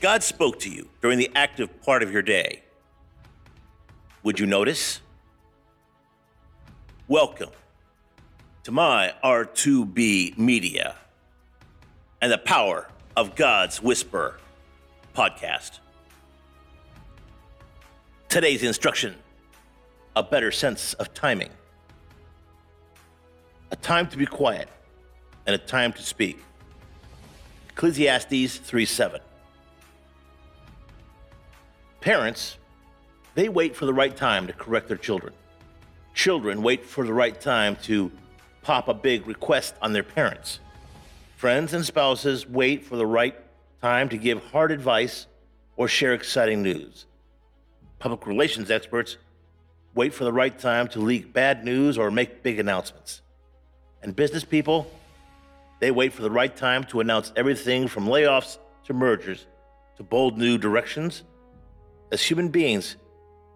God spoke to you during the active part of your day, would you notice? Welcome to my R2B Media and the Power of God's Whisper podcast. Today's instruction a better sense of timing, a time to be quiet, and a time to speak. Ecclesiastes 3 7. Parents, they wait for the right time to correct their children. Children wait for the right time to pop a big request on their parents. Friends and spouses wait for the right time to give hard advice or share exciting news. Public relations experts wait for the right time to leak bad news or make big announcements. And business people, they wait for the right time to announce everything from layoffs to mergers to bold new directions as human beings,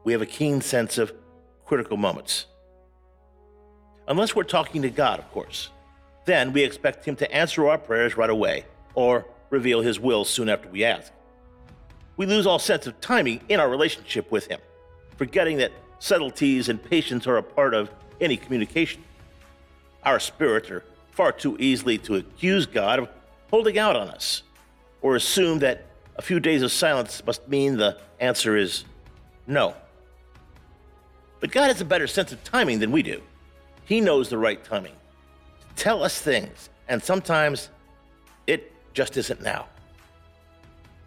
we have a keen sense of critical moments. Unless we're talking to God, of course. Then we expect Him to answer our prayers right away or reveal His will soon after we ask. We lose all sense of timing in our relationship with Him, forgetting that subtleties and patience are a part of any communication. Our spirits are far too easily to accuse God of holding out on us or assume that a few days of silence must mean the answer is no. But God has a better sense of timing than we do. He knows the right timing to tell us things, and sometimes it just isn't now.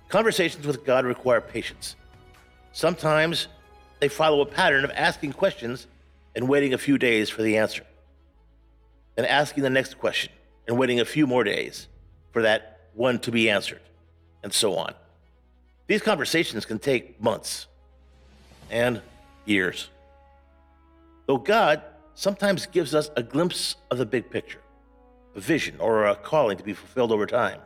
Conversations with God require patience. Sometimes they follow a pattern of asking questions and waiting a few days for the answer, and asking the next question and waiting a few more days for that one to be answered and so on. These conversations can take months and years. Though God sometimes gives us a glimpse of the big picture, a vision or a calling to be fulfilled over time.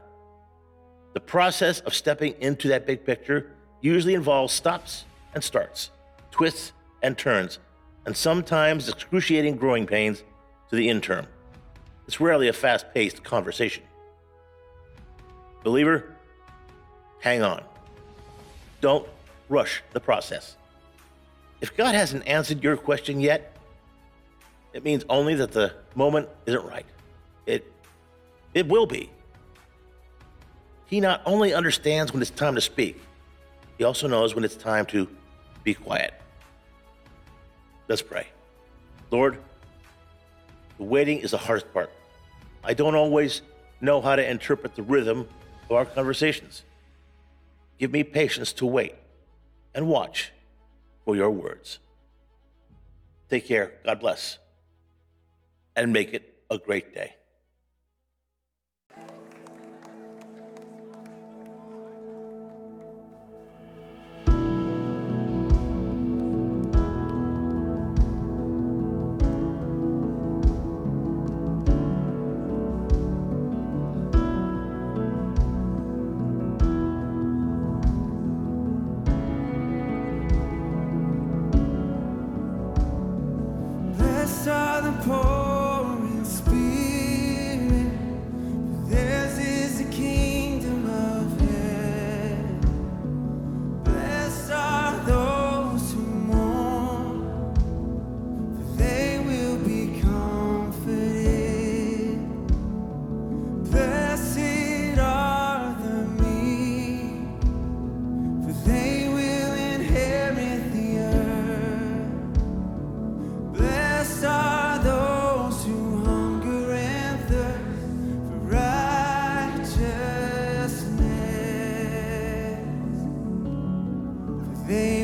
The process of stepping into that big picture usually involves stops and starts, twists and turns, and sometimes excruciating growing pains to the intern. It's rarely a fast paced conversation. Believer, hang on. Don't rush the process. If God hasn't answered your question yet, it means only that the moment isn't right. It, it will be. He not only understands when it's time to speak, he also knows when it's time to be quiet. Let's pray. Lord, the waiting is the hardest part. I don't always know how to interpret the rhythm of our conversations. Give me patience to wait and watch for your words. Take care. God bless. And make it a great day. They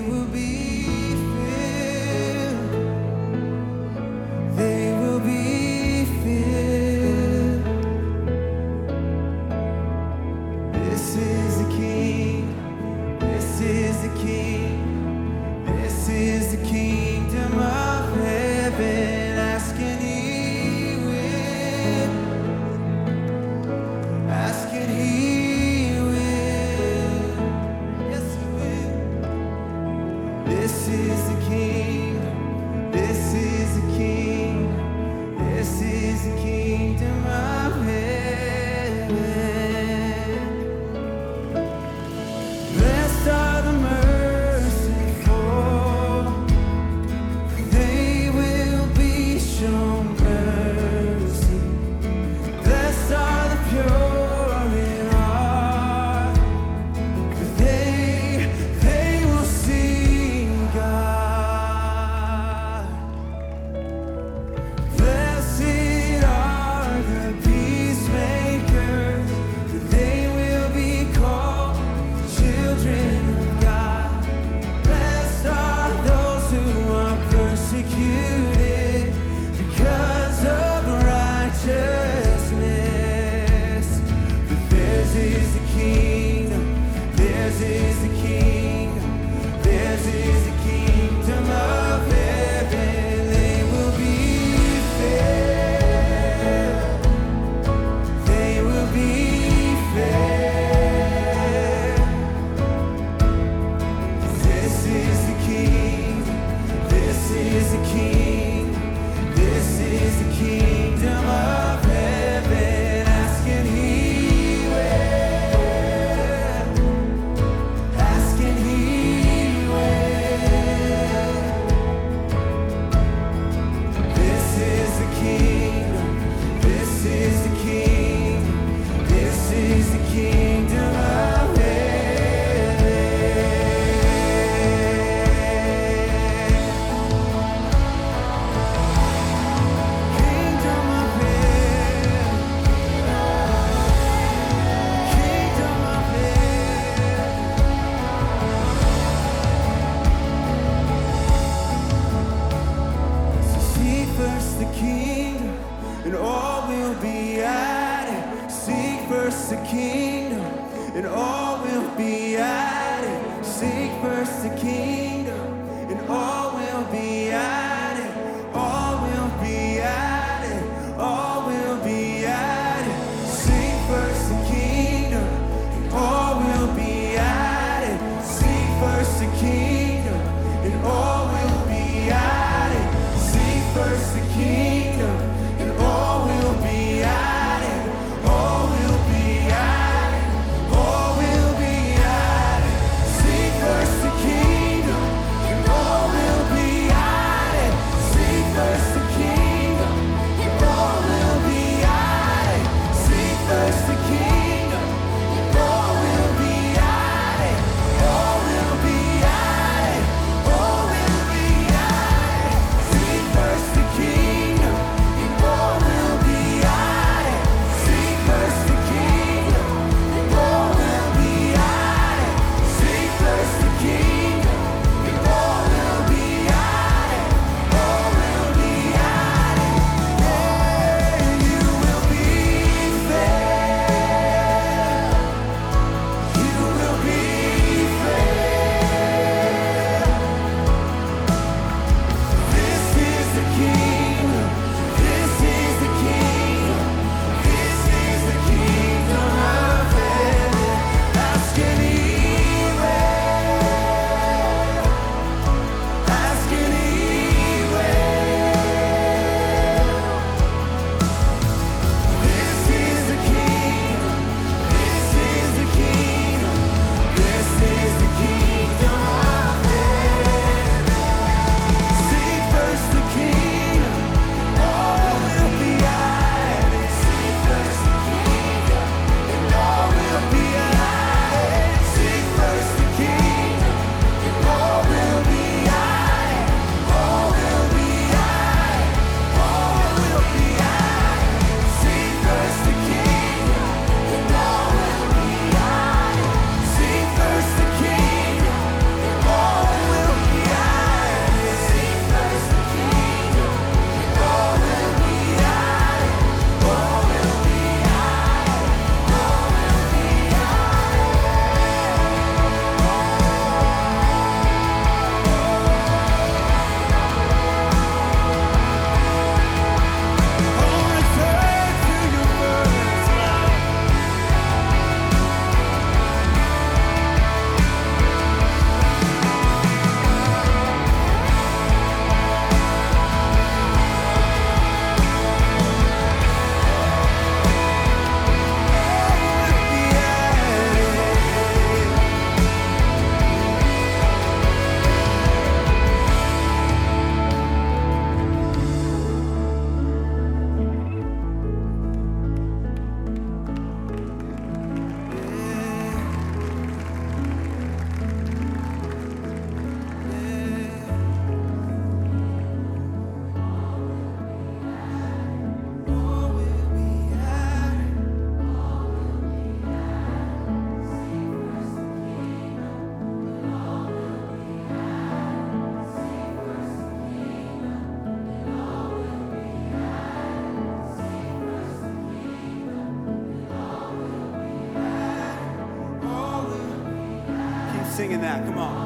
singing that. Come on.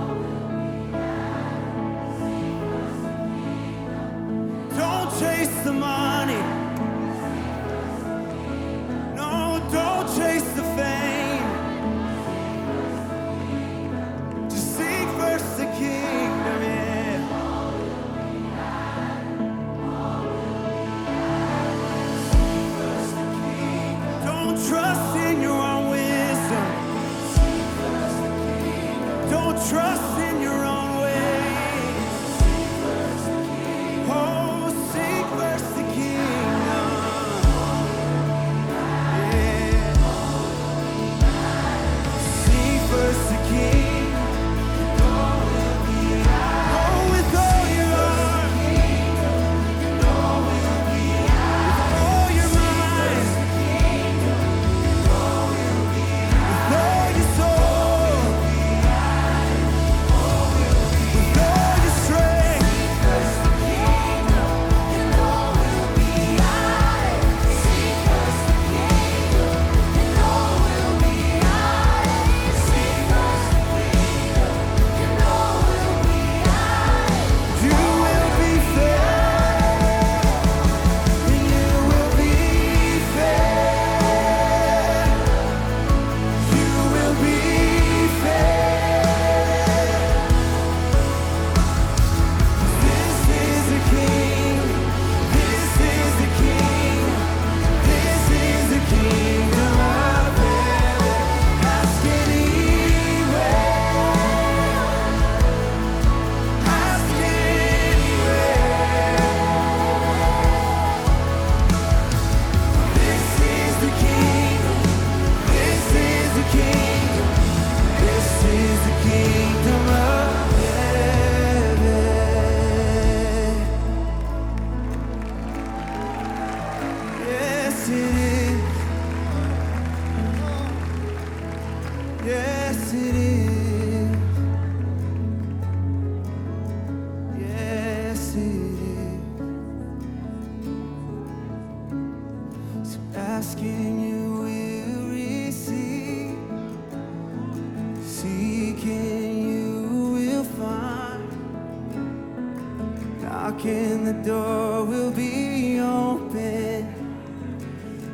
Knocking, the door will be open.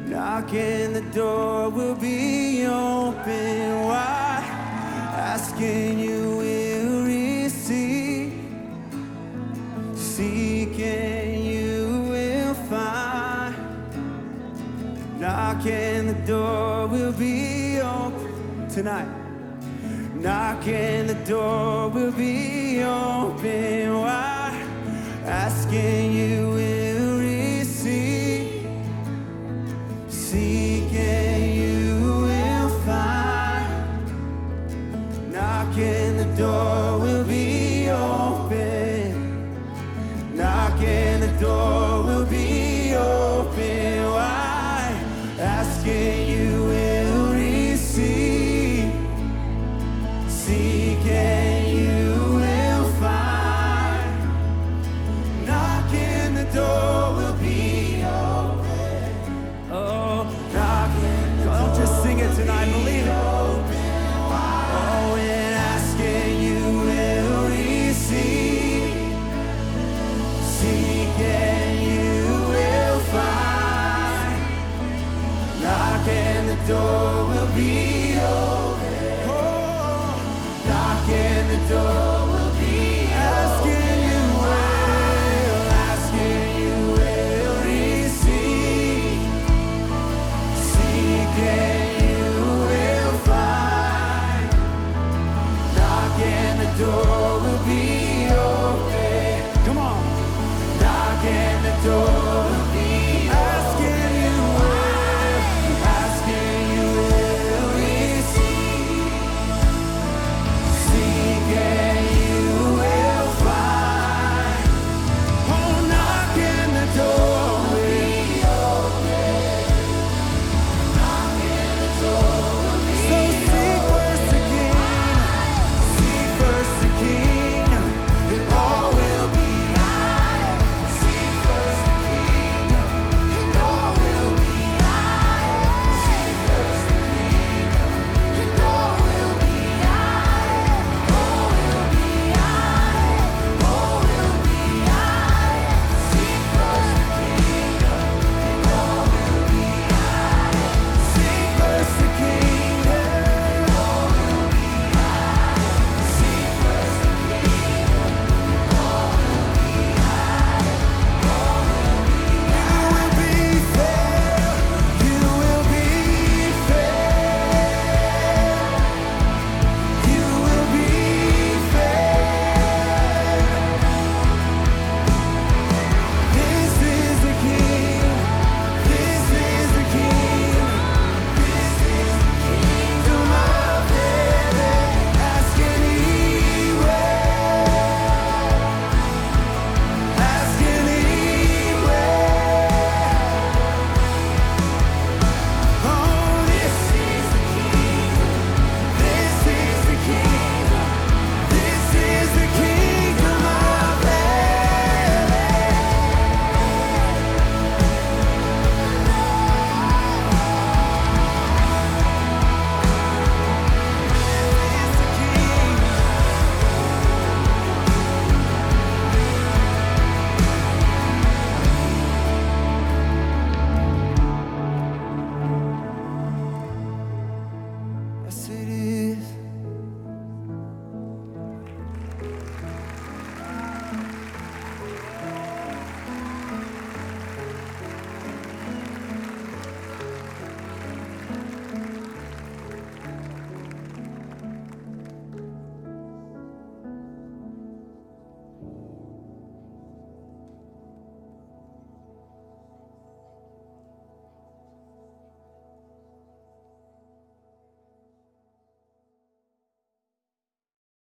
Knocking, the door will be open. Why? Asking you will receive. Seeking you will find. Knocking, the door will be open tonight. Knocking, the door will be open. Why? asking you